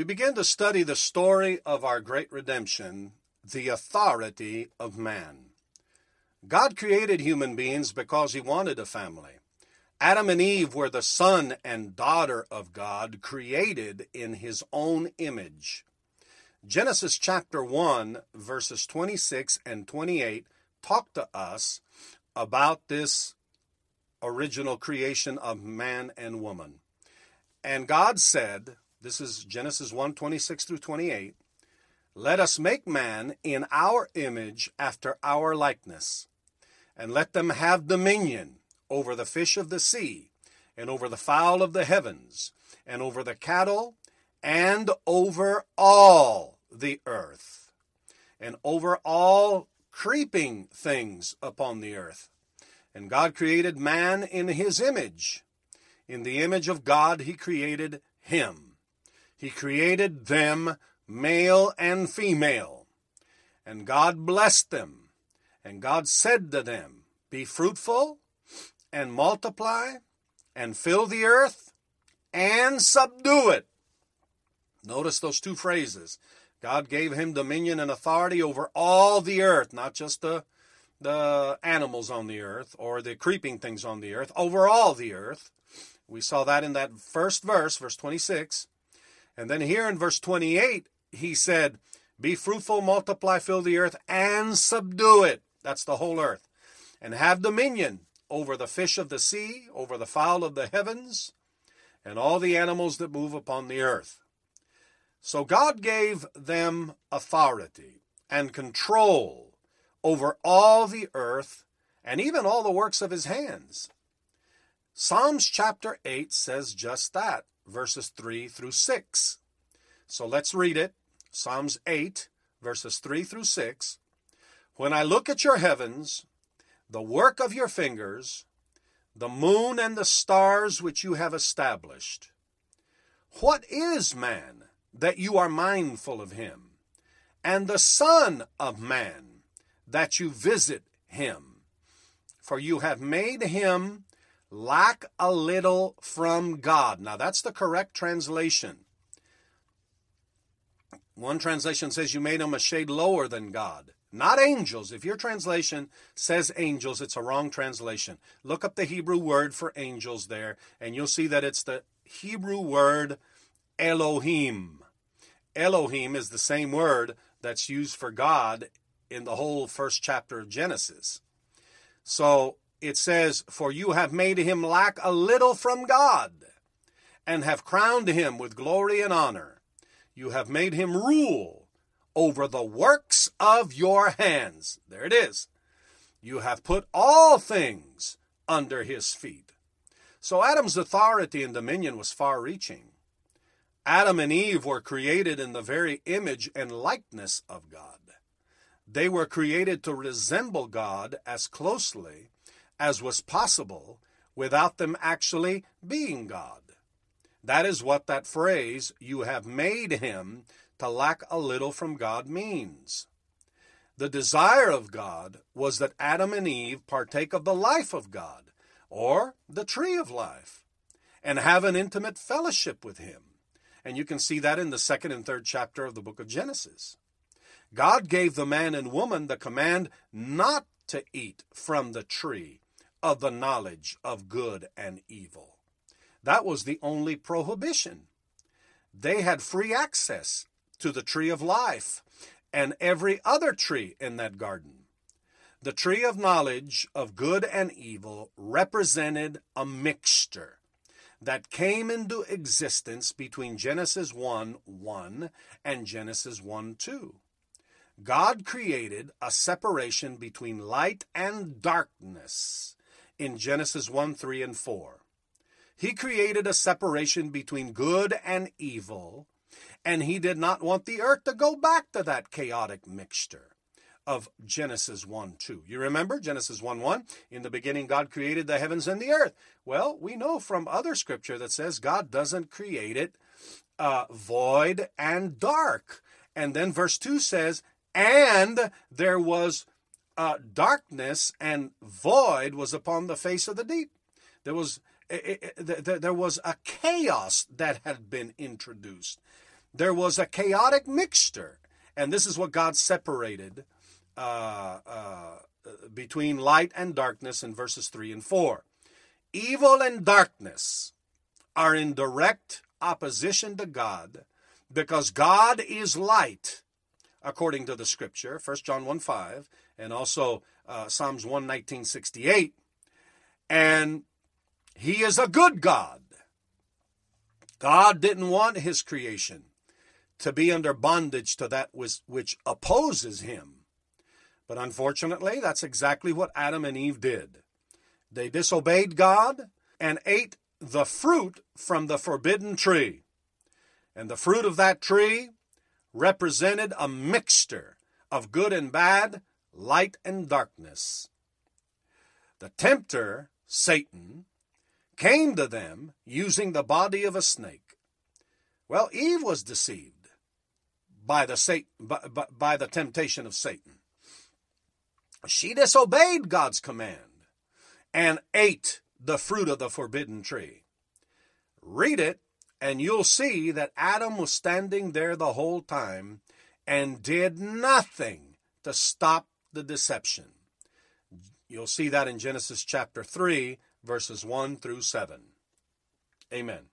We begin to study the story of our great redemption, the authority of man. God created human beings because he wanted a family. Adam and Eve were the son and daughter of God, created in his own image. Genesis chapter 1, verses 26 and 28 talk to us about this original creation of man and woman. And God said, this is Genesis 1 26 through 28, let us make man in our image after our likeness, and let them have dominion over the fish of the sea, and over the fowl of the heavens, and over the cattle, and over all the earth, and over all creeping things upon the earth. And God created man in his image. In the image of God, he created him. He created them male and female. And God blessed them. And God said to them, Be fruitful and multiply and fill the earth and subdue it. Notice those two phrases. God gave him dominion and authority over all the earth, not just the, the animals on the earth or the creeping things on the earth, over all the earth. We saw that in that first verse, verse 26. And then here in verse 28, he said, Be fruitful, multiply, fill the earth, and subdue it. That's the whole earth. And have dominion over the fish of the sea, over the fowl of the heavens, and all the animals that move upon the earth. So God gave them authority and control over all the earth and even all the works of his hands. Psalms chapter 8 says just that, verses 3 through 6. So let's read it. Psalms 8, verses 3 through 6. When I look at your heavens, the work of your fingers, the moon and the stars which you have established. What is man that you are mindful of him, and the Son of Man that you visit him? For you have made him lack a little from God. Now that's the correct translation. One translation says you made him a shade lower than God not angels. If your translation says angels, it's a wrong translation. Look up the Hebrew word for angels there, and you'll see that it's the Hebrew word Elohim. Elohim is the same word that's used for God in the whole first chapter of Genesis. So it says, For you have made him lack a little from God, and have crowned him with glory and honor. You have made him rule over the works of your hands. There it is. You have put all things under his feet. So Adam's authority and dominion was far reaching. Adam and Eve were created in the very image and likeness of God. They were created to resemble God as closely as was possible without them actually being God. That is what that phrase, you have made him to lack a little from God means. The desire of God was that Adam and Eve partake of the life of God, or the tree of life, and have an intimate fellowship with Him. And you can see that in the second and third chapter of the book of Genesis. God gave the man and woman the command not to eat from the tree of the knowledge of good and evil. That was the only prohibition. They had free access to the tree of life and every other tree in that garden. The tree of knowledge of good and evil represented a mixture that came into existence between Genesis 1 1 and Genesis 1 2. God created a separation between light and darkness in Genesis 1 3 and 4. He created a separation between good and evil and he did not want the earth to go back to that chaotic mixture of Genesis 1 2. You remember Genesis 1 1? In the beginning, God created the heavens and the earth. Well, we know from other scripture that says God doesn't create it uh, void and dark. And then verse 2 says, and there was uh, darkness and void was upon the face of the deep. There was it, it, there was a chaos that had been introduced. there was a chaotic mixture. And this is what God separated uh, uh, between light and darkness in verses 3 and 4. Evil and darkness are in direct opposition to God because God is light, according to the scripture, 1 John 1 5, and also uh, Psalms 119 68. And he is a good God. God didn't want his creation to be under bondage to that which opposes him. But unfortunately, that's exactly what Adam and Eve did. They disobeyed God and ate the fruit from the forbidden tree. And the fruit of that tree represented a mixture of good and bad, light and darkness. The tempter, Satan, came to them using the body of a snake. Well, Eve was deceived by the, Satan, by, by, by the temptation of Satan. She disobeyed God's command and ate the fruit of the forbidden tree. Read it, and you'll see that Adam was standing there the whole time and did nothing to stop the deception. You'll see that in Genesis chapter 3, verses 1 through 7. Amen.